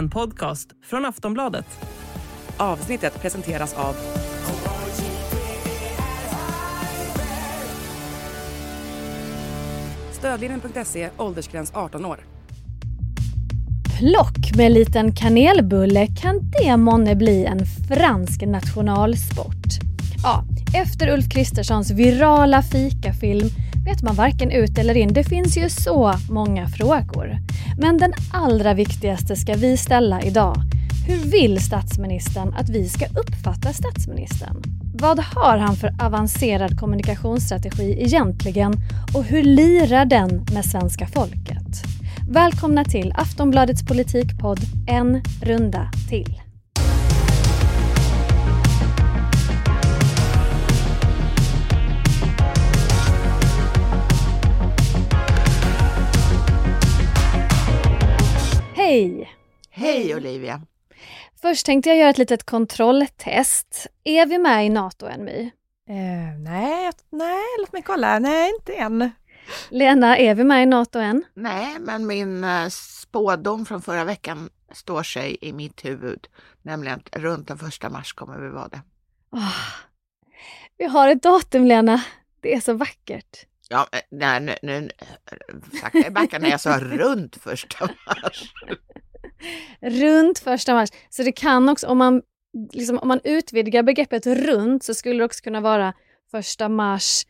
En podcast från Aftonbladet. Avsnittet presenteras av Stödlinjen.se, åldersgräns 18 år. Plock med liten kanelbulle, kan det månne bli en fransk nationalsport? Ja, efter Ulf Kristerssons virala fikafilm vet man varken ut eller in. Det finns ju så många frågor. Men den allra viktigaste ska vi ställa idag. Hur vill statsministern att vi ska uppfatta statsministern? Vad har han för avancerad kommunikationsstrategi egentligen och hur lirar den med svenska folket? Välkomna till Aftonbladets politikpodd En runda till. Hej! Hej Olivia! Först tänkte jag göra ett litet kontrolltest. Är vi med i NATO än My? Eh, nej, nej, låt mig kolla. Nej, inte än. Lena, är vi med i NATO än? Nej, men min eh, spådom från förra veckan står sig i mitt huvud. Nämligen att runt den första mars kommer vi vara det. Oh, vi har ett datum Lena. Det är så vackert. Ja, eh, nej, nu, nu i backarna. Jag sa runt första mars. runt första mars. Så det kan också, om man, liksom, om man utvidgar begreppet runt så skulle det också kunna vara första mars,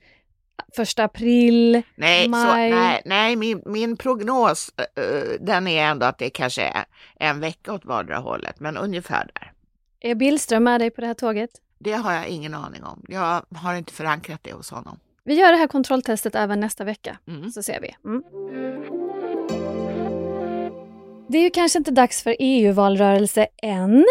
första april, nej, maj. Så, nej, nej min, min prognos uh, den är ändå att det kanske är en vecka åt vardera hållet, men ungefär där. Är Billström med dig på det här tåget? Det har jag ingen aning om. Jag har inte förankrat det hos honom. Vi gör det här kontrolltestet även nästa vecka, mm. så ser vi. Mm. Det är ju kanske inte dags för EU-valrörelse än.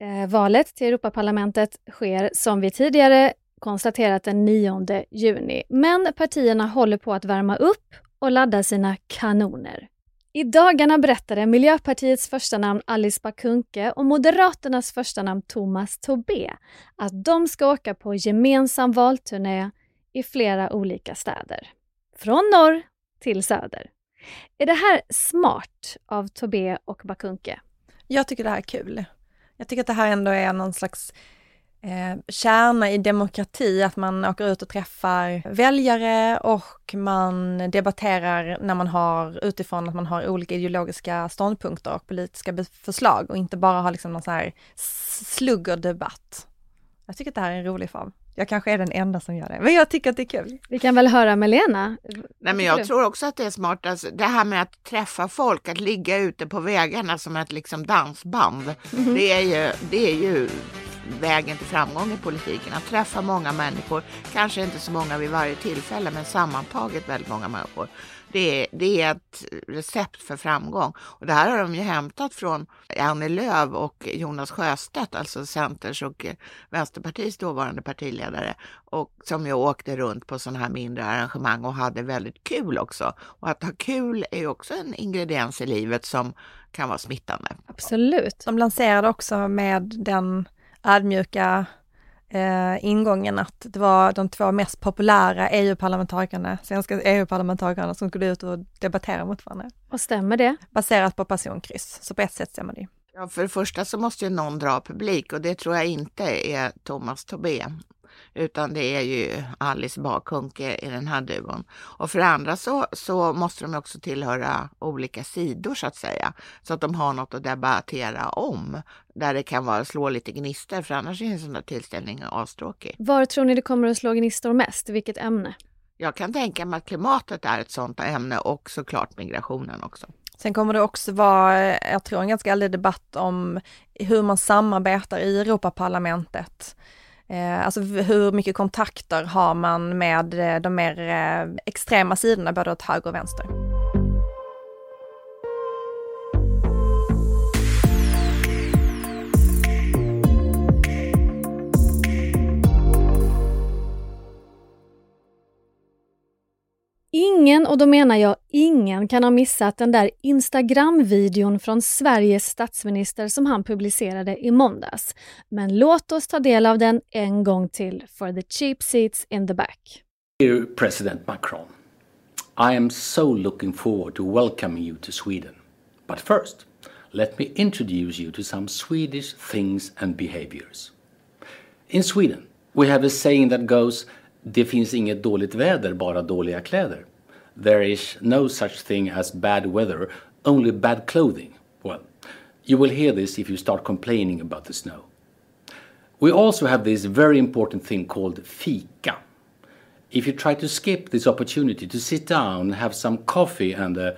Eh, valet till Europaparlamentet sker som vi tidigare konstaterat den 9 juni. Men partierna håller på att värma upp och ladda sina kanoner. I dagarna berättade Miljöpartiets första namn Alice Bakunke och Moderaternas första namn Thomas Tobé att de ska åka på gemensam valturné i flera olika städer. Från norr till söder. Är det här smart av Tobé och Bakunke? Jag tycker det här är kul. Jag tycker att det här ändå är någon slags eh, kärna i demokrati, att man åker ut och träffar väljare och man debatterar när man har utifrån att man har olika ideologiska ståndpunkter och politiska förslag och inte bara har liksom någon så här sluggerdebatt. Jag tycker att det här är en rolig form. Jag kanske är den enda som gör det, men jag tycker att det är kul. Vi kan väl höra med Lena? Nej, men jag tror också att det är smart. Alltså, det här med att träffa folk, att ligga ute på vägarna som ett liksom dansband. Mm. Det, är ju, det är ju vägen till framgång i politiken. Att träffa många människor, kanske inte så många vid varje tillfälle, men sammantaget väldigt många människor det, det är ett recept för framgång. Och det här har de ju hämtat från Annie Lööf och Jonas Sjöstedt, alltså Centerns och Vänsterpartiets dåvarande partiledare, och som ju åkte runt på sådana här mindre arrangemang och hade väldigt kul också. Och att ha kul är ju också en ingrediens i livet som kan vara smittande. Absolut. De lanserade också med den ödmjuka eh, ingången att det var de två mest populära EU-parlamentarikerna, svenska EU-parlamentarikerna som skulle ut och debattera mot varandra. Och stämmer det? Baserat på personkryss, så på ett sätt stämmer det. Ja, för det första så måste ju någon dra publik och det tror jag inte är Thomas Tobé utan det är ju Alice Bakunke i den här duon. Och för det andra så, så måste de också tillhöra olika sidor så att säga, så att de har något att debattera om, där det kan vara slå lite gnistor, för annars är en sån där tillställning astråkig. Var tror ni det kommer att slå gnistor mest? Vilket ämne? Jag kan tänka mig att klimatet är ett sådant ämne och såklart migrationen också. Sen kommer det också vara, jag tror en ganska alldeles debatt om hur man samarbetar i Europaparlamentet. Eh, alltså hur mycket kontakter har man med eh, de mer eh, extrema sidorna, både åt höger och vänster? Ingen, och då menar jag ingen, kan ha missat den där Instagram-videon från Sveriges statsminister som han publicerade i måndags. Men låt oss ta del av den en gång till for the cheap seats in the back. Dear President Macron, I am so looking forward to welcoming you to Sweden. But first, let me introduce you to some Swedish things and behaviors. In Sweden, we have a saying that goes Det finns inget dåligt väder, bara dåliga kläder. There is no such thing as bad weather, only bad clothing. Well, you will hear this if you start complaining about the snow. We also have this very important thing called fika. If you try to skip this opportunity to sit down, have some coffee and a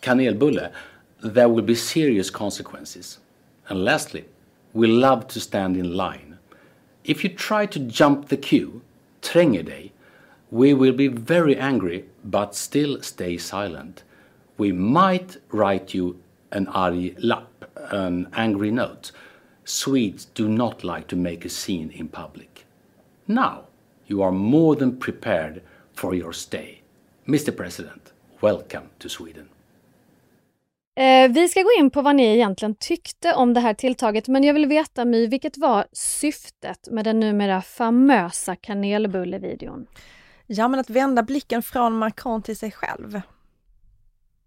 kanelbulle, there will be serious consequences. And lastly, we love to stand in line. If you try to jump the queue, tränger dig, we will be very angry but still stay silent. We might write you an arg lapp, an angry note. Swedes do not like to make a scene in public. Now you are more than prepared for your stay. Mr President, welcome to Sweden. Eh, vi ska gå in på vad ni egentligen tyckte om det här tilltaget, men jag vill veta My, vilket var syftet med den numera famösa kanelbullevideon? Ja, men att vända blicken från Macron till sig själv.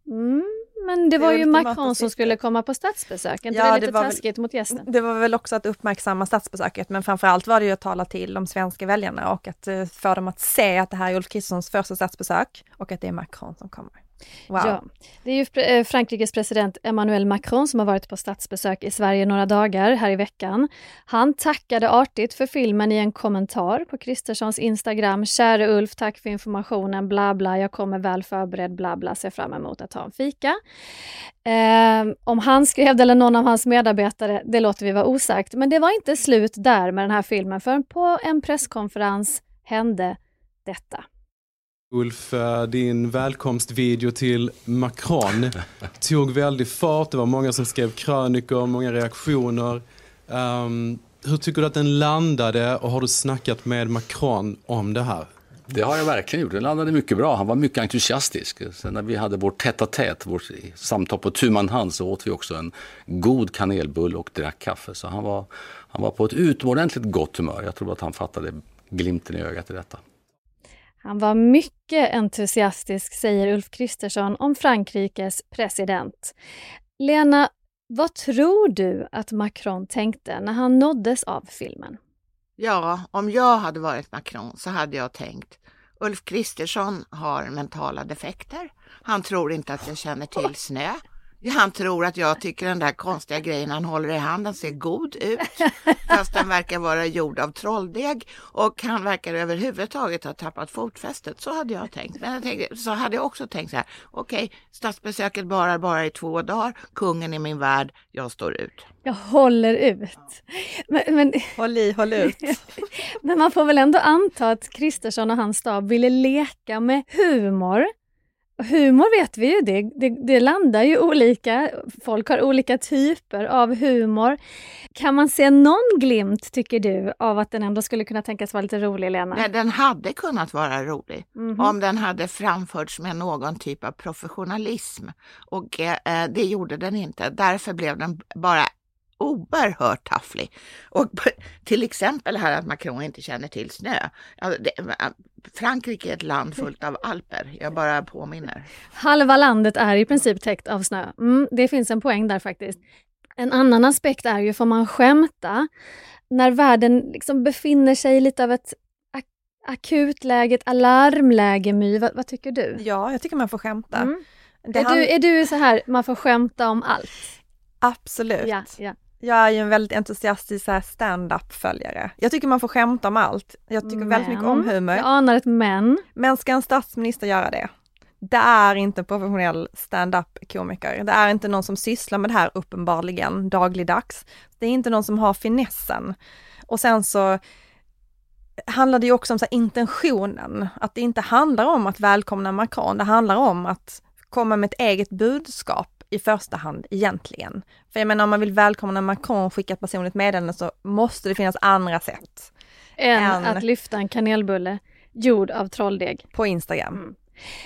Mm, men det, Det var är ju Macron som skulle komma på statsbesök, inte Ja, det det lite väl- taskigt mot gästen? Det var väl också att uppmärksamma statsbesöket, men framförallt var det ju att tala till de svenska väljarna och att eh, få dem att se att det här är Ulf Kristerssons första statsbesök och att det är Macron som kommer. Wow. Ja, det är ju eh, Frankrikes president Emmanuel Macron som har varit på statsbesök i Sverige några dagar här i veckan. Han tackade artigt för filmen i en kommentar på Kristerssons Instagram. Käre Ulf, tack för informationen, bla bla, jag kommer väl förberedd, bla bla, ser fram emot att ta en fika. Eh, om han skrev det eller någon av hans medarbetare, det låter vi vara osagt. Men det var inte slut där med den här filmen, för på en presskonferens hände detta. Ulf, eh, din välkomstvideo till Macron tog väldigt fart. Det var många som skrev krönikor, många reaktioner. Ehm, hur tycker du att den landade och har du snackat med Macron om det här? Det har jag verkligen gjort. Den landade mycket bra. Han var mycket entusiastisk. Sen när vi hade vårt tätt a tät, vårt samtal på tu hand, så åt vi också en god kanelbulle och drack kaffe. Så han var, han var på ett utomordentligt gott humör. Jag tror att han fattade glimten i ögat i detta. Han var mycket entusiastisk, säger Ulf Kristersson om Frankrikes president. Lena, vad tror du att Macron tänkte när han nåddes av filmen? Ja, om jag hade varit Macron så hade jag tänkt Ulf Kristersson har mentala defekter. Han tror inte att jag känner till snö. Han tror att jag tycker den där konstiga grejen han håller i handen ser god ut. Fast den verkar vara gjord av trolldeg och han verkar överhuvudtaget ha tappat fotfästet. Så hade jag tänkt. Men jag tänkte, så hade jag också tänkt så här. Okej, statsbesöket varar bara i två dagar. Kungen är min värd. Jag står ut. Jag håller ut. Men, men, Håll i, håll ut. men man får väl ändå anta att Kristersson och hans stab ville leka med humor. Humor vet vi ju, det, det, det landar ju olika. Folk har olika typer av humor. Kan man se någon glimt, tycker du, av att den ändå skulle kunna tänkas vara lite rolig, Lena? Nej, den hade kunnat vara rolig Mhm. om den hade framförts med någon typ av professionalism. Och eh, det gjorde den inte. Därför blev den bara oerhört tafflig. Och till exempel här att Macron inte känner till snö. Det, Frankrike är ett land fullt av alper, jag bara påminner. Halva landet är i princip täckt av snö. Mm, det finns en poäng där faktiskt. En annan aspekt är ju, får man skämta? När världen liksom befinner sig i lite av ett ak- akutläge, ett alarmläge, My. Vad, vad tycker du? Ja, jag tycker man får skämta. Mm. Det Är, han- du, är du så här, man får skämta om allt? Absolut. Ja, ja. Jag är ju en väldigt entusiastisk stand-up-följare. Jag tycker man får skämta om allt. Jag tycker väldigt mycket om humor. Jag anar ett men. Men ska en statsminister göra det? Det är inte professionell stand-up-komiker. Det är inte någon som sysslar med det här uppenbarligen dagligdags. Det är inte någon som har finessen. Och sen så handlar det ju också om så intentionen, att det inte handlar om att välkomna Macron, det handlar om att komma med ett eget budskap i första hand egentligen. För jag menar om man vill välkomna Macron och skicka ett personligt meddelande så måste det finnas andra sätt Än Än- att lyfta en kanelbulle gjord av trolldeg. på Instagram. Mm.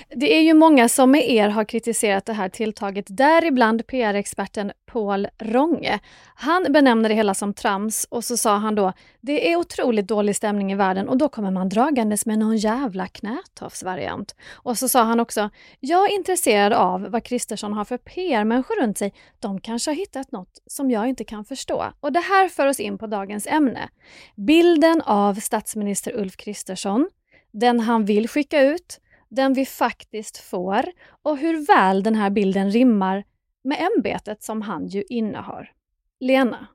Det är ju många som med er har kritiserat det här tilltaget, däribland PR-experten Paul Ronge. Han benämner det hela som trams och så sa han då det är otroligt dålig stämning i världen och då kommer man dragandes med någon jävla knätofsvariant. Och så sa han också jag är intresserad av vad Kristersson har för PR-människor runt sig. De kanske har hittat något som jag inte kan förstå. Och det här för oss in på dagens ämne. Bilden av statsminister Ulf Kristersson, den han vill skicka ut, den vi faktiskt får och hur väl den här bilden rimmar med ämbetet som han ju innehar. Lena,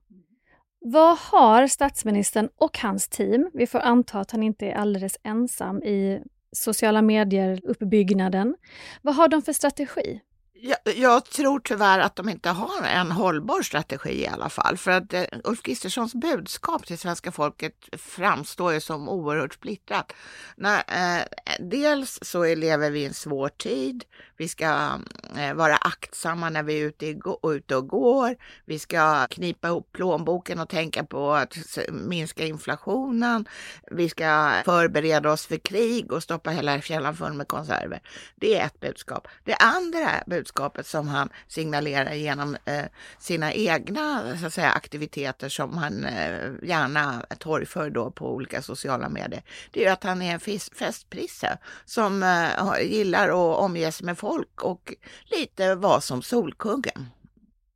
vad har statsministern och hans team, vi får anta att han inte är alldeles ensam i sociala medier-uppbyggnaden, vad har de för strategi? Jag, jag, tror tyvärr att de inte har en hållbar strategi i alla fall. För att eh, Ulf Kristerssons budskap till svenska folket framstår ju som oerhört splittrat. När, eh, dels så lever vi i en svår tid. Vi ska eh, vara aktsamma när vi är ute, ute och går. Vi ska knipa ihop plånboken och tänka på att minska inflationen. Vi ska förbereda oss för krig och stoppa hela källan full med konserver. Det är ett budskap. Det andra budskapet som han signalerar genom eh, sina egna så att säga, aktiviteter som han eh, gärna torgför då på olika sociala medier. Det är att han är en festprisse som eh, gillar att omge sig med folk och lite vara som Solkungen.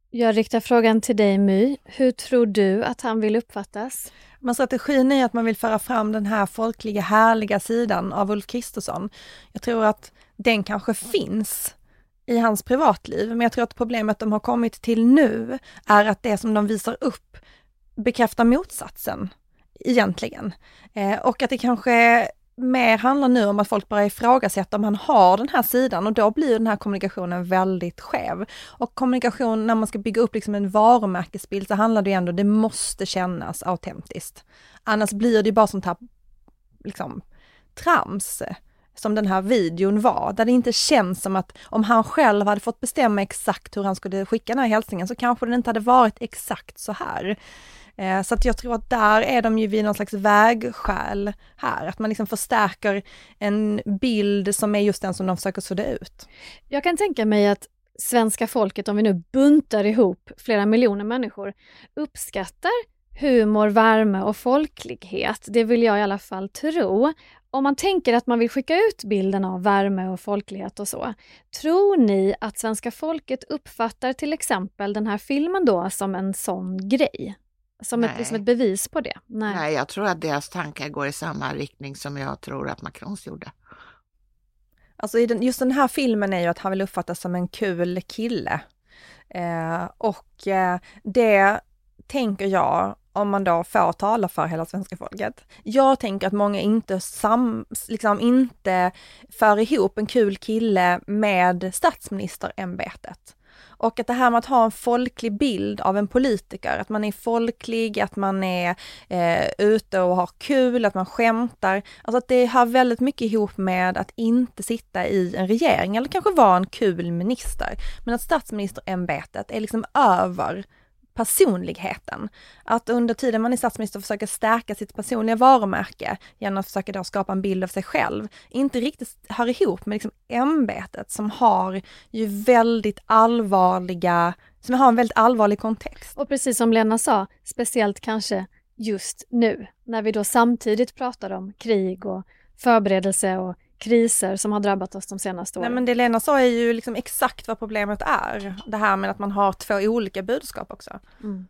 Jag riktar frågan till dig My. Hur tror du att han vill uppfattas? Men strategin är att man vill föra fram den här folkliga härliga sidan av Ulf Kristersson. Jag tror att den kanske finns i hans privatliv, men jag tror att problemet de har kommit till nu är att det som de visar upp bekräftar motsatsen egentligen. Eh, och att det kanske mer handlar nu om att folk börjar ifrågasätta om han har den här sidan och då blir den här kommunikationen väldigt skev. Och kommunikation, när man ska bygga upp liksom en varumärkesbild så handlar det ju ändå, det måste kännas autentiskt. Annars blir det bara sånt här, liksom, trams som den här videon var, där det inte känns som att om han själv hade fått bestämma exakt hur han skulle skicka den här hälsningen så kanske den inte hade varit exakt så här. Eh, så att jag tror att där är de ju vid någon slags vägskäl här, att man liksom förstärker en bild som är just den som de försöker sudda ut. Jag kan tänka mig att svenska folket, om vi nu buntar ihop flera miljoner människor, uppskattar humor, värme och folklighet. Det vill jag i alla fall tro. Om man tänker att man vill skicka ut bilden av värme och folklighet och så, tror ni att svenska folket uppfattar till exempel den här filmen då som en sån grej? Som ett, liksom ett bevis på det? Nej. Nej, jag tror att deras tankar går i samma riktning som jag tror att Macrons gjorde. Alltså just den här filmen är ju att han vill uppfattas som en kul kille. Eh, och eh, det tänker jag om man då får tala för hela svenska folket. Jag tänker att många inte, sam, liksom inte för ihop en kul kille med statsministerämbetet. Och att det här med att ha en folklig bild av en politiker, att man är folklig, att man är eh, ute och har kul, att man skämtar. Alltså att det hör väldigt mycket ihop med att inte sitta i en regering eller kanske vara en kul minister. Men att statsministerämbetet är liksom över personligheten. Att under tiden man är statsminister försöka stärka sitt personliga varumärke genom att försöka då skapa en bild av sig själv, inte riktigt hör ihop med liksom ämbetet som har ju väldigt allvarliga, som har en väldigt allvarlig kontext. Och precis som Lena sa, speciellt kanske just nu, när vi då samtidigt pratar om krig och förberedelse och kriser som har drabbat oss de senaste åren. Nej men det Lena sa är ju liksom exakt vad problemet är. Det här med att man har två olika budskap också. Mm.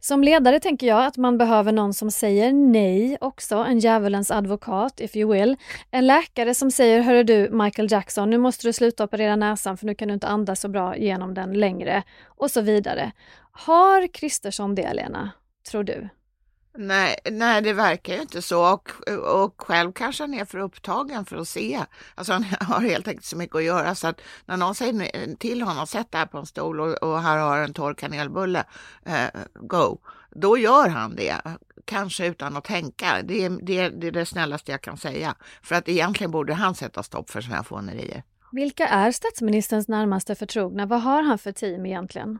Som ledare tänker jag att man behöver någon som säger nej också, en djävulens advokat if you will. En läkare som säger, hörru du Michael Jackson, nu måste du sluta operera näsan för nu kan du inte andas så bra genom den längre. Och så vidare. Har Kristersson det Lena, tror du? Nej, nej, det verkar ju inte så. Och, och själv kanske han är för upptagen för att se. Alltså han har helt enkelt så mycket att göra så att när någon säger till honom, sätt dig här på en stol och, och här har en torr kanelbulle, eh, go. Då gör han det, kanske utan att tänka. Det är, det, det är det snällaste jag kan säga. För att egentligen borde han sätta stopp för sådana här fånerier. Vilka är statsministerns närmaste förtrogna? Vad har han för team egentligen?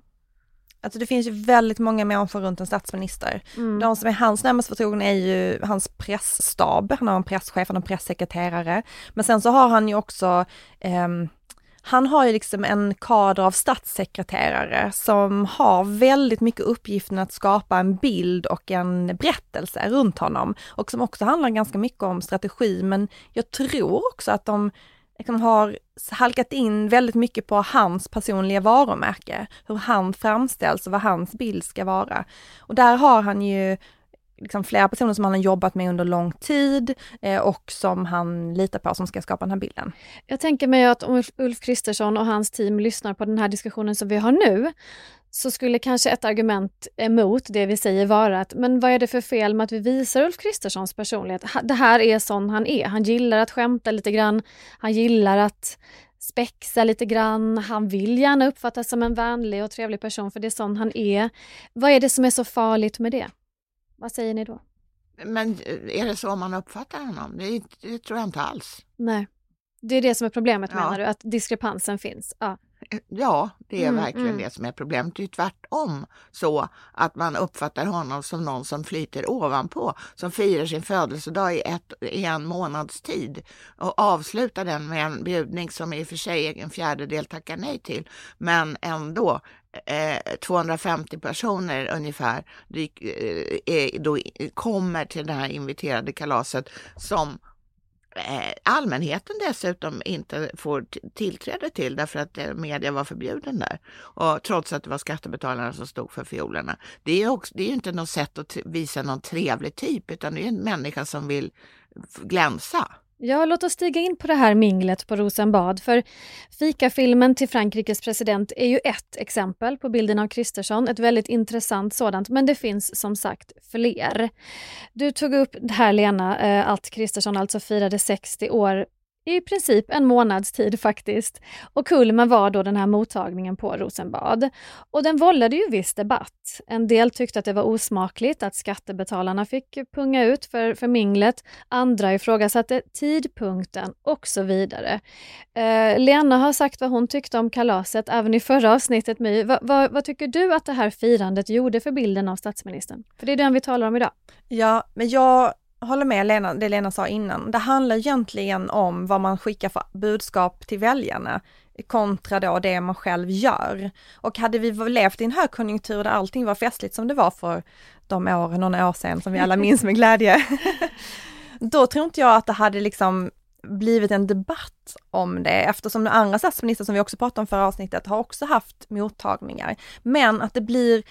Alltså det finns ju väldigt många människor runt en statsminister. Mm. De som är hans närmaste förtrogen är ju hans pressstab, han har en presschef, han har en pressekreterare. Men sen så har han ju också ehm, han har ju liksom en kader av statssekreterare som har väldigt mycket uppgiften att skapa en bild och en berättelse runt honom och som också handlar ganska mycket om strategi. Men jag tror också att de liksom har halkat in väldigt mycket på hans personliga varumärke, hur han framställs och vad hans bild ska vara. Och där har han ju liksom flera personer som han har jobbat med under lång tid eh, och som han litar på som ska skapa den här bilden. Jag tänker mig att om Ulf- Ulf Kristersson och hans team lyssnar på den här diskussionen som vi har nu, så skulle kanske ett argument emot det vi säger vara att men vad är det för fel med att vi visar Ulf Kristerssons personlighet? Det här är sån han är. Han gillar att skämta lite grann. Han gillar att spexa lite grann. Han vill gärna uppfattas som en vänlig och trevlig person för det är sån han är. Vad är det som är så farligt med det? Vad säger ni då? Men eh, är det så man uppfattar honom? Det, det tror jag inte alls. Nej. Det är det som är problemet Ja. menar du, att diskrepansen finns? Ja. Ja, det är Mm, verkligen mm. det som är problemet. Det är tvärtom så att man uppfattar honom som någon som flyter ovanpå, som firar sin födelsedag i, ett, i en månads tid och avslutar den med en bjudning som i och för sig en fjärdedel tackar nej till, men ändå eh, 250 personer ungefär dyk, eh, är, då, kommer till det här inviterade kalaset som eh, Eh, allmänheten dessutom inte får tillträde till därför att eh, media var förbjuden där. Och trots att det var skattebetalarna som stod för fiolerna. Det är ju också, det är ju inte något sätt att visa någon trevlig typ utan det är en människa som vill glänsa. Ja, låt oss stiga in på det här minglet på Rosenbad. För fikafilmen till Frankrikes president är ju ett exempel på bilden av Kristersson. Ett väldigt intressant sådant, men det finns som sagt fler. Du tog upp det här Lena, eh, att Kristersson alltså firade 60 år i princip en månads tid faktiskt. Och kulmen var då den här mottagningen på Rosenbad. Och den vållade ju viss debatt. En del tyckte att det var osmakligt att skattebetalarna fick punga ut för, för minglet. Andra ifrågasatte tidpunkten och så vidare. Eh, Lena har sagt vad hon tyckte om kalaset även i förra avsnittet My. Va, va, vad tycker du att det här firandet gjorde för bilden av statsministern? För det är den vi talar om idag. Ja, men jag håller med Lena, det Lena sa innan. Det handlar egentligen om vad man skickar för budskap till väljarna kontra då det man själv gör. Och hade vi levt i en högkonjunktur där allting var festligt som det var för de åren, några år sedan som vi alla minns med glädje, då tror inte jag att det hade liksom blivit en debatt om det eftersom den andra statsministern som vi också pratade om förra avsnittet har också haft mottagningar. Men att det blir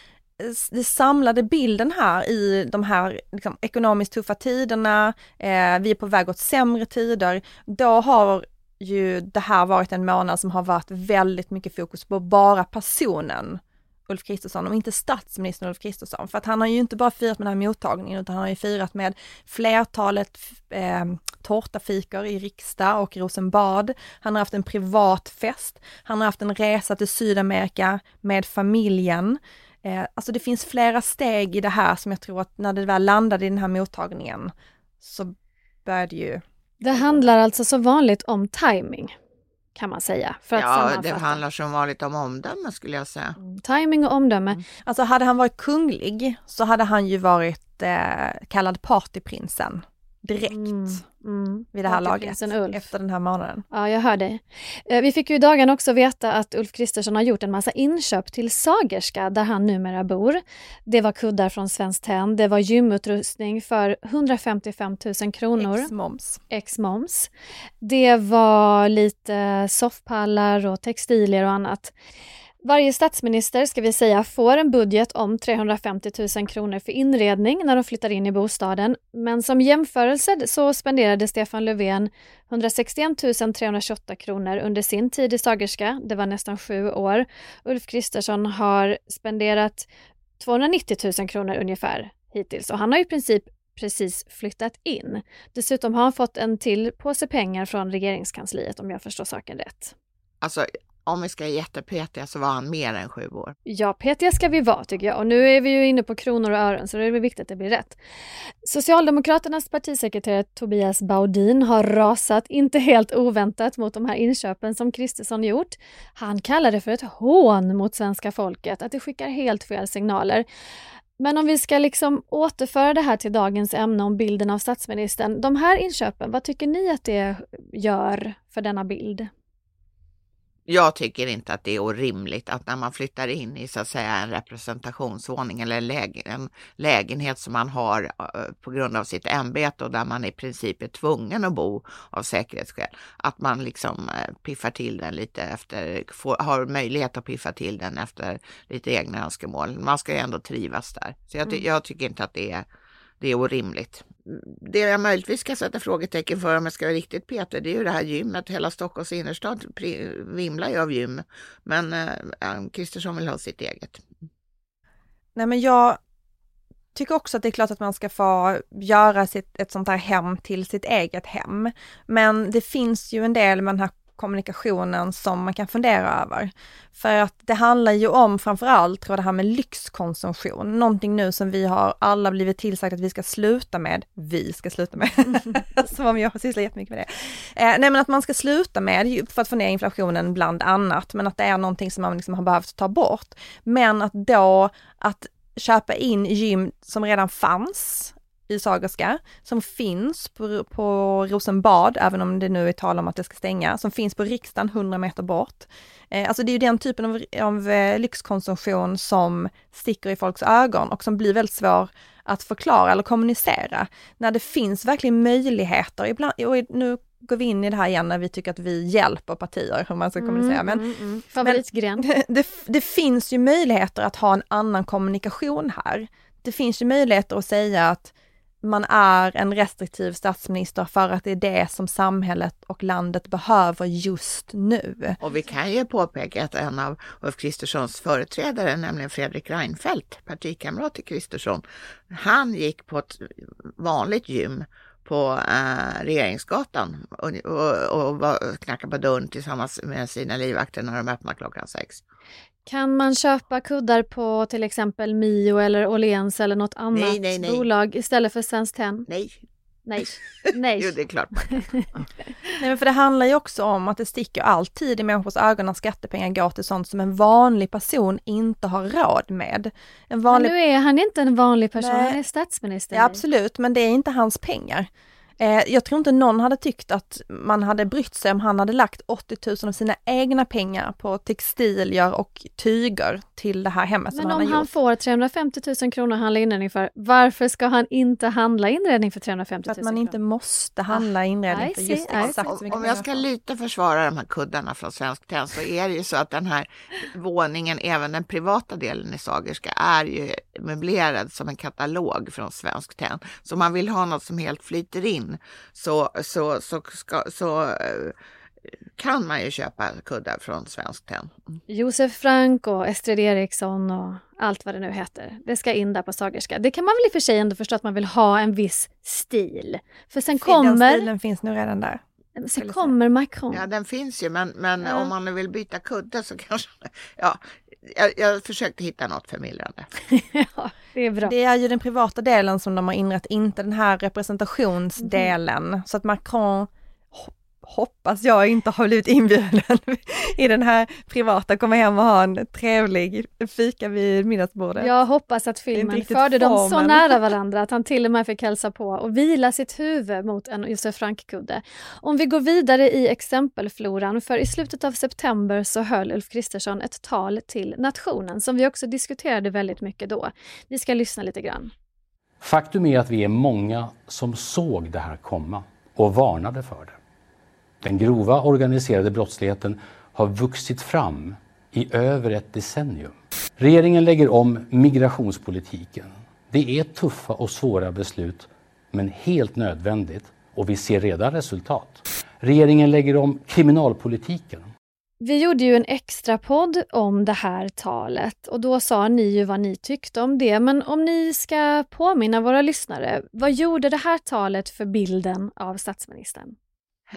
den samlade bilden här i de här liksom, ekonomiskt tuffa tiderna, eh, vi är på väg åt sämre tider, då har ju det här varit en månad som har varit väldigt mycket fokus på bara personen Ulf Kristersson och inte statsministern Ulf Kristersson. För att han har ju inte bara firat med den här mottagningen utan han har ju firat med flertalet eh, tårtafikor i riksdag och Rosenbad. Han har haft en privat fest. Han har haft en resa till Sydamerika med familjen. Eh, alltså det finns flera steg i det här som jag tror att när det väl landade i den här mottagningen så började ju Det handlar alltså så vanligt om timing kan man säga. För att Ja, det handlar som vanligt om omdöme skulle jag säga. Mm, Timing och omdöme. Alltså hade han varit kunglig så hade han ju varit eh, kallad partyprinsen direkt Mm, mm. vid det här laget efter den här månaden. Ja, jag hör dig. Eh, Vi fick ju i dagarna också veta att Ulf Kristersson har gjort en massa inköp till Sagerska där han numera bor. Det var kuddar från Svenskt Tenn, det var gymutrustning för 155 000 kronor. Ex-moms. ex-moms. Det var lite soffpallar och textilier och annat. Varje statsminister, ska vi säga, får en budget om 350 000 kronor för inredning när de flyttar in i bostaden. Men som jämförelse så spenderade Stefan Löfven 161 328 kronor under sin tid i Sagerska. Det var nästan sju år. Ulf Kristersson har spenderat 290 000 kronor ungefär hittills och han har i princip precis flyttat in. Dessutom har han fått en till påse pengar från regeringskansliet om jag förstår saken rätt. Alltså, om vi ska vara jättepetiga så var han mer än sju år. Ja, petiga ska vi vara tycker jag. Och nu är vi ju inne på kronor och ören så det är väl viktigt att det blir rätt. Socialdemokraternas partisekreterare Tobias Baudin har rasat, inte helt oväntat, mot de här inköpen som Kristersson gjort. Han kallar det för ett hån mot svenska folket, att det skickar helt fel signaler. Men om vi ska liksom återföra det här till dagens ämne om bilden av statsministern. De här inköpen, vad tycker ni att det gör för denna bild? Jag tycker inte att det är orimligt att när man flyttar in i så att säga en representationsvåning eller en, läge, en lägenhet som man har uh, på grund av sitt ämbete och där man i princip är tvungen att bo av säkerhetsskäl, att man liksom uh, piffar till den lite efter, får, har möjlighet att piffa till den efter lite egna önskemål. Man ska ju ändå trivas där. Så jag, mm. jag tycker inte att det är det är orimligt. Det jag möjligtvis ska sätta frågetecken för om jag ska vara riktigt Peter, det är ju det här gymmet. Hela Stockholms innerstad vimlar ju av gym. Men eh, Kristersson Kristersson vill ha sitt eget. Nej men jag tycker också att det är klart att man ska få göra sitt, ett sånt här hem till sitt eget hem. Men det finns ju en del med den här kommunikationen som man kan fundera över. För att det handlar ju om framförallt, tror jag, det här med lyxkonsumtion. Någonting nu som vi har alla blivit tillsagt att vi ska sluta med. Vi ska sluta med. som om jag sysslar jättemycket med det. Eh, nej men att man ska sluta med för att få ner inflationen bland annat. Men att det är någonting som man liksom har behövt ta bort. Men att då att köpa in gym som redan fanns i Sagerska, som finns på, på Rosenbad, även om det nu är tal om att det ska stänga, som finns på riksdagen 100 meter bort. Eh, alltså det är ju den typen av, av eh, lyxkonsumtion som sticker i folks ögon och som blir väldigt svår att förklara eller kommunicera. När det finns verkligen möjligheter, ibland, och nu går vi in i det här igen när vi tycker att vi hjälper partier hur man ska mm, kommunicera. Men, mm, mm. Favoritgren. Men det, det finns ju möjligheter att ha en annan kommunikation här. Det finns ju möjligheter att säga att man är en restriktiv statsminister för att det är det som samhället och landet behöver just nu. Och vi kan ju påpeka att en av Ulf Kristerssons företrädare, nämligen Fredrik Reinfeldt, partikamrat till Kristersson, han gick på ett vanligt gym på äh, Regeringsgatan och, och, och knackade på dörren tillsammans med sina livvakter när de öppnar klockan sex. Kan man köpa kuddar på till exempel Mio eller Åhléns eller något annat nej, nej, nej. bolag istället för Svenskt Tenn? Nej. Nej. Nej. jo, det är klart man kan. Nej, men för det handlar ju också om att det sticker alltid i människors ögon att skattepengar går till sånt som en vanlig person inte har råd med. En vanlig... Men nu är han inte en vanlig person, Nej. han är statsminister. Ja, absolut, men det är inte hans pengar. Eh, jag tror inte någon hade tyckt att man hade brytt sig om han hade lagt 80 000 av sina egna pengar på textilier och tyger till det här hemmet Men som han har gjort. Men om han får 350 000 kronor att handla inredning för, varför ska han inte handla inredning för 350 000 För att man inte måste handla ah, inredning för just exakt så mycket Om jag ska lite försvara de här kuddarna från Svensk Tenn så är det ju så att den här våningen, även den privata delen i Sagerska, är ju möblerad som en katalog från Svensk Tenn. Så man vill ha något som helt flyter in så, så, så, ska, så eh, kan man ju köpa kuddar från Svenskt Tenn. Josef Frank och Estrid Eriksson och allt vad det nu heter. Det ska in där på Sagerska. Det kan man väl i och för sig ändå förstå att man vill ha en viss stil. För sen kommer... Den stilen finns nog redan där. Sen kommer Macron. Ja, den finns ju, men, men ja. om man vill byta kudde så kanske... Ja, jag, jag försökte hitta något förmildrande. ja, det är bra. Det är ju den privata delen som de har inrett, inte den här representationsdelen. Mm. Så att Macron hoppas jag inte har blivit inbjuden i den här privata, komma hem och ha en trevlig fika vid middagsbordet. Jag hoppas att filmen förde dem så nära varandra att han till och med fick hälsa på och vila sitt huvud mot en Josef Frank-kudde. Om vi går vidare i exempelfloran, för i slutet av september så höll Ulf Kristersson ett tal till nationen som vi också diskuterade väldigt mycket då. Vi ska lyssna lite grann. Faktum är att vi är många som såg det här komma och varnade för det. Den grova organiserade brottsligheten har vuxit fram i över ett decennium. Regeringen lägger om migrationspolitiken. Det är tuffa och svåra beslut, men helt nödvändigt och vi ser redan resultat. Regeringen lägger om kriminalpolitiken. Vi gjorde ju en extra podd om det här talet och då sa ni ju vad ni tyckte om det. Men om ni ska påminna våra lyssnare, vad gjorde det här talet för bilden av statsministern?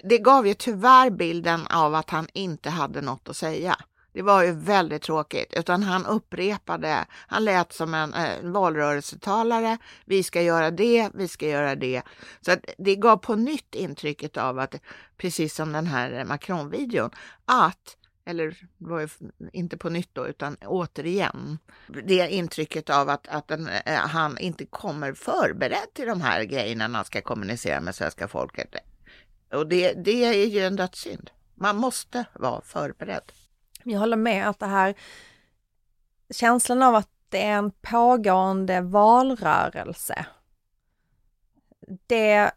Det gav ju tyvärr bilden av att han inte hade något att säga. Det var ju väldigt tråkigt, utan han upprepade, han lät som en eh, valrörelsetalare. Vi ska göra det, vi ska göra det. Så att det gav på nytt intrycket av att, precis som den här Macron-videon, att eller det var ju inte på nytt då, utan återigen, det intrycket av att, att den, eh, han inte kommer förberedd till de här grejerna när han ska kommunicera med svenska folket. Och det, det är ju en dödssynd. Man måste vara förberedd. Jag håller med att det här känslan av att det är en pågående valrörelse. Det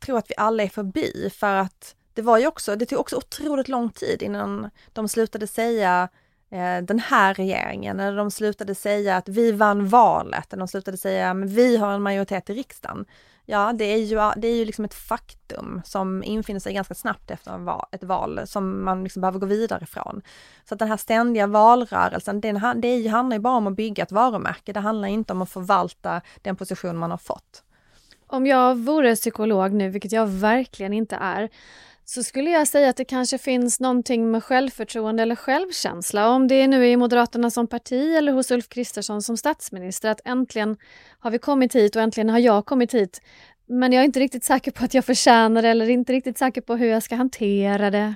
tror jag att vi alla är förbi för att det var ju också, det tog också otroligt lång tid innan de slutade säga Eh, den här regeringen, eller de slutade säga att vi vann valet, eller de slutade säga att vi har en majoritet i riksdagen. Ja, det är ju, det är ju liksom ett faktum som infinner sig ganska snabbt efter ett val som man liksom behöver gå vidare ifrån. Så att den här ständiga valrörelsen, den, det handlar ju bara om att bygga ett varumärke. Det handlar inte om att förvalta den position man har fått. Om jag vore psykolog nu, vilket jag verkligen inte är, så skulle jag säga att det kanske finns någonting med självförtroende eller självkänsla. Om det nu är i Moderaterna som parti eller hos Ulf Kristersson som statsminister, att äntligen har vi kommit hit och äntligen har jag kommit hit. Men jag är inte riktigt säker på att jag förtjänar det eller inte riktigt säker på hur jag ska hantera det.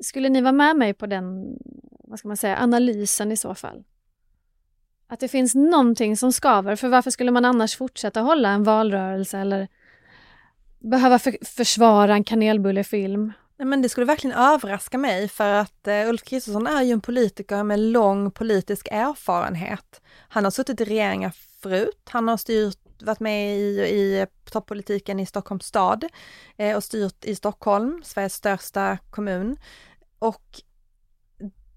Skulle ni vara med mig på den, vad ska man säga, analysen i så fall? Att det finns någonting som skaver, för varför skulle man annars fortsätta hålla en valrörelse eller behöva för, försvara en kanelbullefilm. Nej, men det skulle verkligen överraska mig för att eh, Ulf Kristersson är ju en politiker med lång politisk erfarenhet. Han har suttit i regeringar förut, han har styrt, varit med i, i toppolitiken i Stockholms stad eh, och styrt i Stockholm, Sveriges största kommun. Och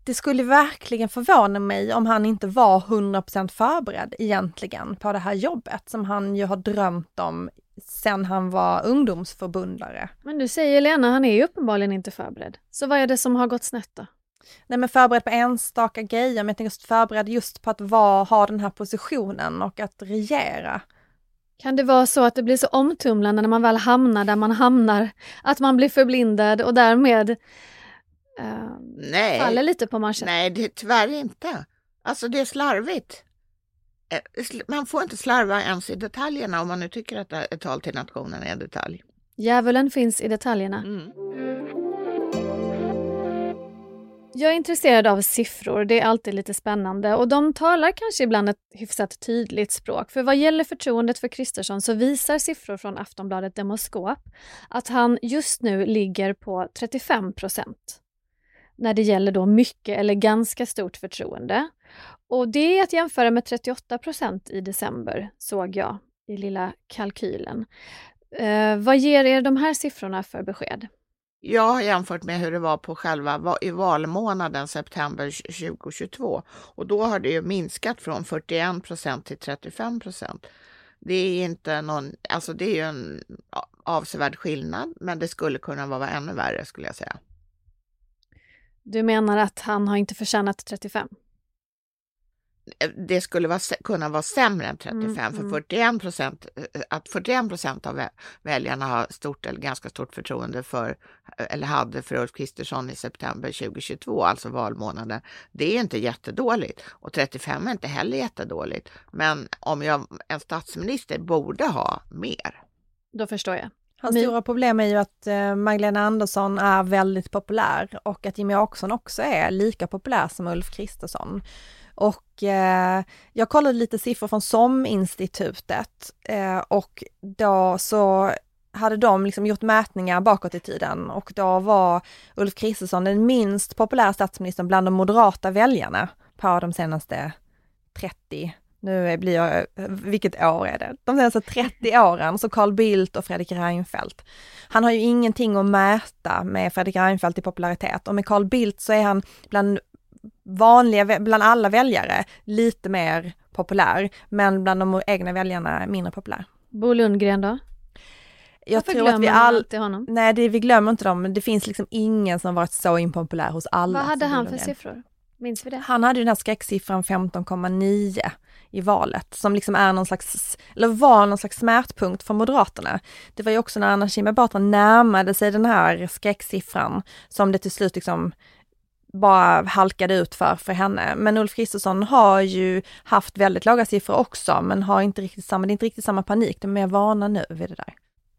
det skulle verkligen förvåna mig om han inte var 100% förberedd egentligen på det här jobbet som han ju har drömt om sen han var ungdomsförbundare. Men du säger Lena, han är ju uppenbarligen inte förberedd. Så vad är det som har gått snett då? Nej men förberedd på enstaka grejer, men jag tänker just förberedd just på att vara, ha den här positionen och att regera. Kan det vara så att det blir så omtumlande när man väl hamnar där man hamnar, att man blir förblindad och därmed uh, Nej. faller lite på marschen? Nej, det, tyvärr inte. Alltså det är slarvigt. Eh, man får inte slarva ens i detaljerna om man nu tycker att ett tal till nationen är en detalj. Djävulen finns i detaljerna. Mm. Jag är intresserad av siffror, det är alltid lite spännande och de talar kanske ibland ett hyfsat tydligt språk. För vad gäller förtroendet för Kristersson så visar siffror från Aftonbladet Demoskop att han just nu ligger på 35 procent när det gäller då mycket eller ganska stort förtroende. Och det är att jämföra med 38 procent i december, såg jag i lilla kalkylen. Eh, vad ger er de här siffrorna för besked? Jag har jämfört med hur det var på själva i valmånaden september 2022 och då har det ju minskat från 41 procent till 35 procent. Det är inte någon, alltså det är ju en avsevärd skillnad, men det skulle kunna vara ännu värre skulle jag säga. Du menar att han har inte förtjänat 35? Det skulle vara, kunna vara sämre än 35, mm, för 41 mm. procent, eh, att 41 procent av väljarna har stort eller ganska stort förtroende för, eller hade för Ulf Kristersson i september 2022, alltså valmånaden. Det är inte jättedåligt och 35 är inte heller jättedåligt. Men om jag, en statsminister borde ha mer. Då förstår jag. Hans stora problem är ju att eh, Magdalena Andersson är väldigt populär och att Jimmie Åkesson också är lika populär som Ulf Kristersson. Och eh, jag kollade lite siffror från SOM-institutet eh, och då så hade de liksom gjort mätningar bakåt i tiden och då var Ulf Kristersson den minst populära statsministern bland de moderata väljarna på de senaste 30 nu blir jag, vilket år är det? De senaste 30 åren, så Carl Bildt och Fredrik Reinfeldt. Han har ju ingenting att mäta med Fredrik Reinfeldt i popularitet och med Carl Bildt så är han bland vanliga, bland alla väljare lite mer populär, men bland de egna väljarna mindre populär. Bo Lundgren då? Jag Varför tror att vi all... honom? Nej, det, vi glömmer inte dem, men det finns liksom ingen som varit så impopulär hos alla. Vad hade han för siffror? Minns vi det? Han hade ju den här skräcksiffran 15,9 i valet som liksom är någon slags, eller var någon slags smärtpunkt för Moderaterna. Det var ju också när Anna Kinberg Batra närmade sig den här skräcksiffran som det till slut liksom bara halkade ut för, för henne. Men Ulf Kristersson har ju haft väldigt låga siffror också, men har inte riktigt samma, det är inte riktigt samma panik, de är mer vana nu vid det där.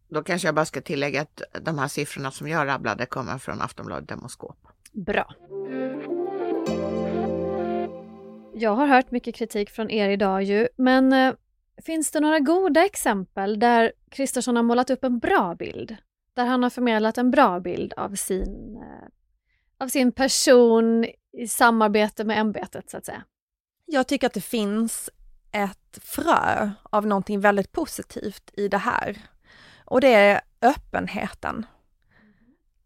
Då kanske jag bara ska tillägga att de här siffrorna som jag rabblade kommer från Aftonbladet Demoskop. Bra. Jag har hört mycket kritik från er idag ju, men eh, finns det några goda exempel där Kristersson har målat upp en bra bild? Där han har förmedlat en bra bild av sin, eh, av sin person i samarbete med ämbetet så att säga? Jag tycker att det finns ett frö av någonting väldigt positivt i det här. Och det är öppenheten.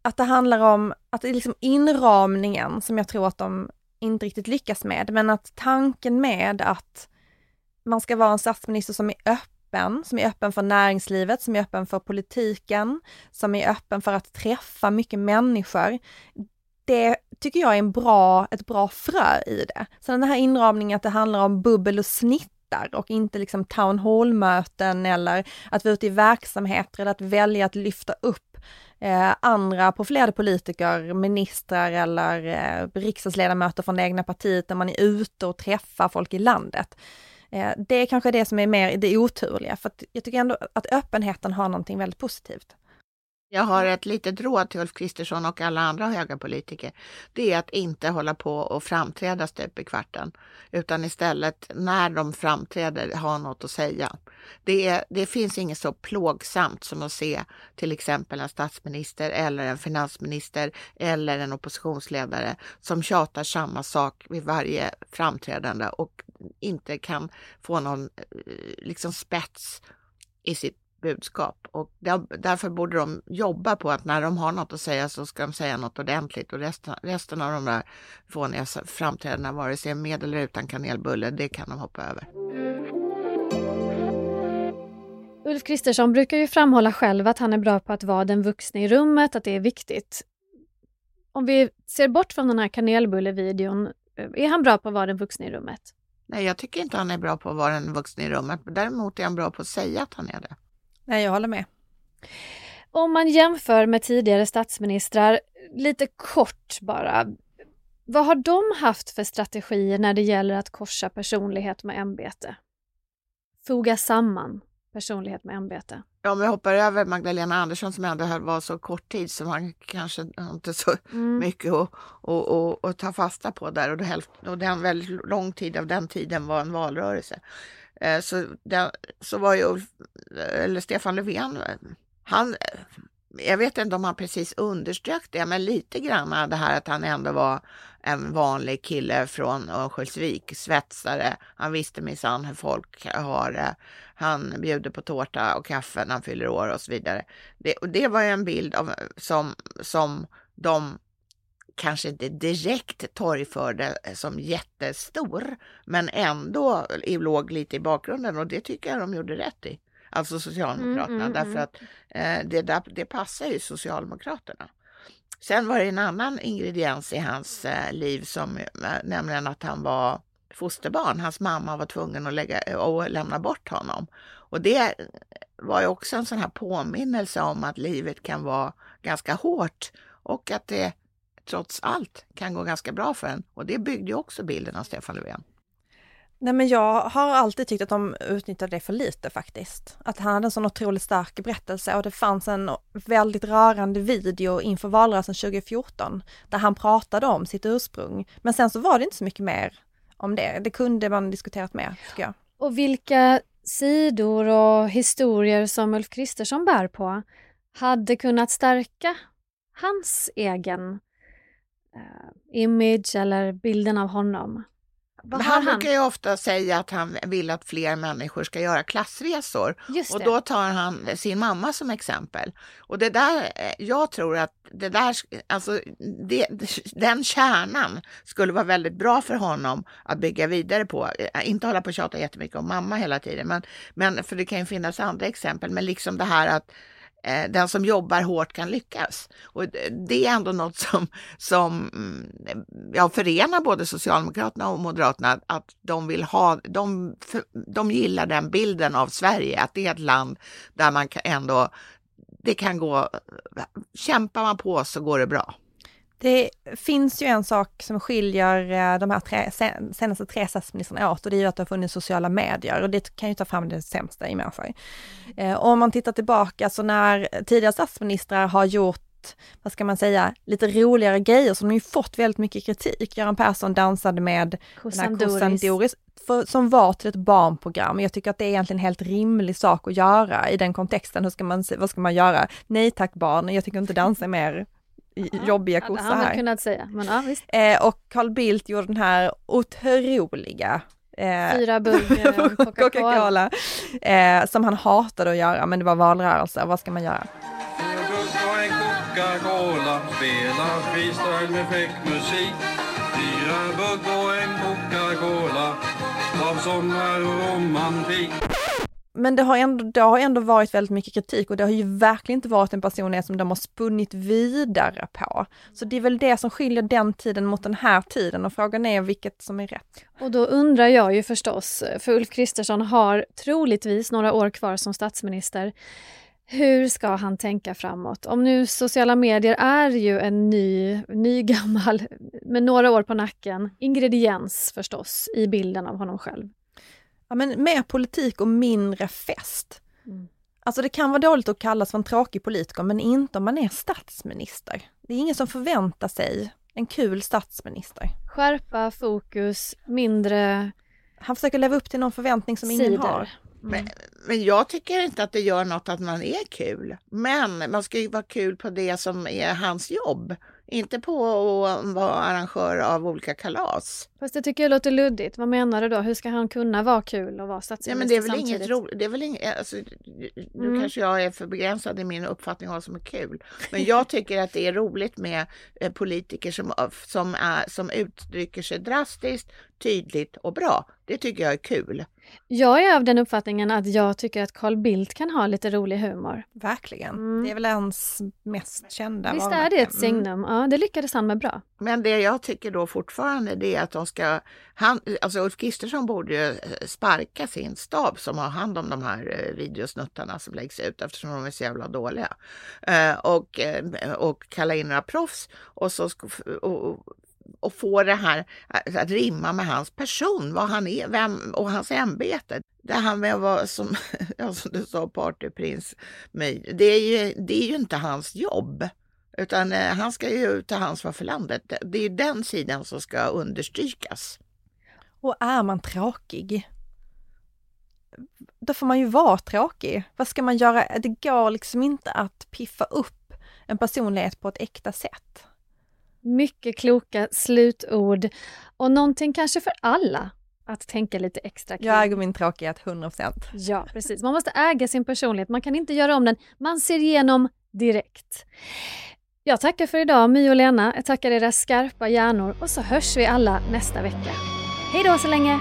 Att det handlar om att det är liksom inramningen som jag tror att de inte riktigt lyckas med, men att tanken med att man ska vara en statsminister som är öppen, som är öppen för näringslivet, som är öppen för politiken, som är öppen för att träffa mycket människor. Det tycker jag är en bra, ett bra frö i det. Sen den här inramningen att det handlar om bubbel och snittar och inte liksom town hall-möten eller att vara ute i verksamheter eller att välja att lyfta upp eh, andra profilerade politiker, ministrar eller eh, riksdagsledamöter från det egna partiet när man är ute och träffar folk i landet. Eh, det är kanske det som är mer det oturliga, för att jag tycker ändå att öppenheten har någonting väldigt positivt. Jag har ett litet råd till Ulf Kristersson och alla andra höga politiker. Det är att inte hålla på och framträda stup i kvarten, utan istället när de framträder ha något att säga. Det, är, det finns inget så plågsamt som att se till exempel en statsminister eller en finansminister eller en oppositionsledare som tjatar samma sak vid varje framträdande och inte kan få någon eh, liksom spets i sitt budskap. Och där, därför borde de jobba på att när de har något att säga så ska de säga något ordentligt och resten, resten av de där fåniga framträdandena, vare sig med eller utan kanelbulle, det kan de hoppa över. Ulf Kristersson brukar ju framhålla själv att han är bra på att vara den vuxna i rummet, att det är viktigt. Om vi ser bort från den här kanelbullevideon, är han bra på att vara den vuxna i rummet? Nej, jag tycker inte han är bra på att vara den vuxna i rummet. Däremot är han bra på att säga att han är det. Nej, jag håller med. Om man jämför med tidigare statsministrar, lite kort bara. Vad har de haft för strategier när det gäller att korsa personlighet med ämbete? Foga samman personlighet med ämbete. Ja, om vi hoppar över Magdalena Andersson som ändå var så kort tid så man kanske inte så mm. mycket att, att, att, att, ta fasta på där och, det, och den väldigt lång tid av den tiden var en valrörelse. Eh, så, den, så var ju Ulf, eller Stefan Löfven, han, jag vet inte om han precis underströk det, men lite grann det här att han ändå var en vanlig kille från Örnsköldsvik, svetsare. Han visste minsann hur folk har det. Han bjuder på tårta och kaffe när han fyller år och så vidare. Det, och det var ju en bild av, som, som de kanske inte direkt torgförde som jättestor, men ändå låg lite i bakgrunden och det tycker jag de gjorde rätt i. Alltså Socialdemokraterna, mm, mm, därför mm. att eh, det, där, det passar ju Socialdemokraterna. Sen var det en annan ingrediens i hans eh, liv, som, eh, nämligen att han var fosterbarn. Hans mamma var tvungen att lägga, och lämna bort honom. Och det var ju också en sån här påminnelse om att livet kan vara ganska hårt och att det trots allt kan gå ganska bra för en. Och det byggde ju också bilden av Stefan Löfven. Nej men jag har alltid tyckt att de utnyttjade det för lite faktiskt. Att han hade en sån otroligt stark berättelse och det fanns en väldigt rörande video inför valrörelsen 2014 där han pratade om sitt ursprung. Men sen så var det inte så mycket mer om det. Det kunde man diskuterat mer tycker jag. Och vilka sidor och historier som Ulf Kristersson bär på hade kunnat stärka hans egen eh, image eller bilden av honom? Vad han brukar ju ofta säga att han vill att fler människor ska göra klassresor. Och då tar han sin mamma som exempel. Och det där, eh, jag tror att det där, alltså det, den kärnan skulle vara väldigt bra för honom att bygga vidare på. Eh, inte hålla på och tjata jättemycket om mamma hela tiden, men, men för det kan ju finnas andra exempel. Men liksom det här att Eh, den som jobbar hårt kan lyckas. Och det är ändå något som, som mm, ja, förenar både Socialdemokraterna och Moderaterna, att de vill ha, de, de gillar den bilden av Sverige, att det är ett land där man kan ändå, det kan gå, kämpar man på så går det bra. Det finns ju en sak som skiljer eh, de här tre, senaste tre statsministrarna åt och det är ju att det har funnits sociala medier och det kan ju ta fram det sämsta i människor. Eh, om man tittar tillbaka så när tidigare statsministrar har gjort vad ska man säga, lite roligare grejer som ju fått väldigt mycket kritik. Göran Persson dansade med Kossan Doris, Doris för, som var till ett barnprogram. Jag tycker att det är egentligen en helt rimlig sak att göra i den kontexten. Hur ska man, vad ska man göra? Nej tack barn, jag tycker inte dansa mer jobbiga kossa här. Det hade kunnat säga, men ja visst. Eh, och Carl Bildt gjorde den här otroliga eh, Fyra burkar Coca-Cola. eh, som han hatade att göra, men det var valrörelse, vad ska man göra? Coca-Cola, spela freestyle med fräck musik. Fyra bugg och en Coca-Cola, av sommar och romantik men det har, ändå, det har ändå varit väldigt mycket kritik och det har ju verkligen inte varit en personlighet som de har spunnit vidare på. Så det är väl det som skiljer den tiden mot den här tiden och frågan är vilket som är rätt. Och då undrar jag ju förstås, för Ulf Kristersson har troligtvis några år kvar som statsminister. Hur ska han tänka framåt? Om nu sociala medier är ju en ny, ny gammal, med några år på nacken, ingrediens förstås i bilden av honom själv ja, men mer politik och mindre fest. Mm. Alltså det kan vara dåligt att kallas för en tråkig politiker, men inte om man är statsminister. Det är ingen som förväntar sig en kul statsminister. Skärpa, fokus, mindre... Han försöker leva upp till någon förväntning som Sidor. ingen har. Mm. Men, men jag tycker inte att det gör något att man är kul. Men man ska ju vara kul på det som är hans jobb. Inte på att vara arrangör av olika kalas. Fast det tycker jag låter luddigt. Vad menar du då? Hur ska han kunna vara kul och vara statsminister ja, men det är väl samtidigt? Inget ro, det är väl inget, alltså, nu mm. kanske jag är för begränsad i min uppfattning om vad som är kul. Men jag tycker att det är roligt med eh, politiker som, som, är, som uttrycker sig drastiskt, tydligt och bra. Det tycker jag är kul. Jag är av den uppfattningen att jag tycker att Carl Bildt kan ha lite rolig humor. Verkligen. Mm. Det är väl hans mest kända Visst är det ett mm. signum? Mm. Ja, det lyckades han med bra. Men det jag tycker då fortfarande det är att de ska... Han, alltså Ulf Kristersson borde ju eh, sparka sin stab som har hand om de här eh, videosnuttarna som läggs ut eftersom de är så jävla dåliga. Eh, och, och kalla in några proffs och så och, och få det här att rimma med hans person, vad han är vem, och hans ämbete. Det här med att vara som, ja, som du sa, partyprins, det är, ju, det är ju inte hans jobb. Utan eh, han ska ju ta ansvar för landet. Det är den sidan som ska understrykas. Och är man tråkig, då får man ju vara tråkig. Vad ska man göra? Det går liksom inte att piffa upp en personlighet på ett äkta sätt. Mycket kloka slutord och någonting kanske för alla att tänka lite extra kring. Jag äger min tråkighet 100%. Ja, precis. Man måste äga sin personlighet. Man kan inte göra om den. Man ser igenom direkt. Jag tackar för idag My och Lena. Jag tackar era skarpa hjärnor och så hörs vi alla nästa vecka. Hej då så länge!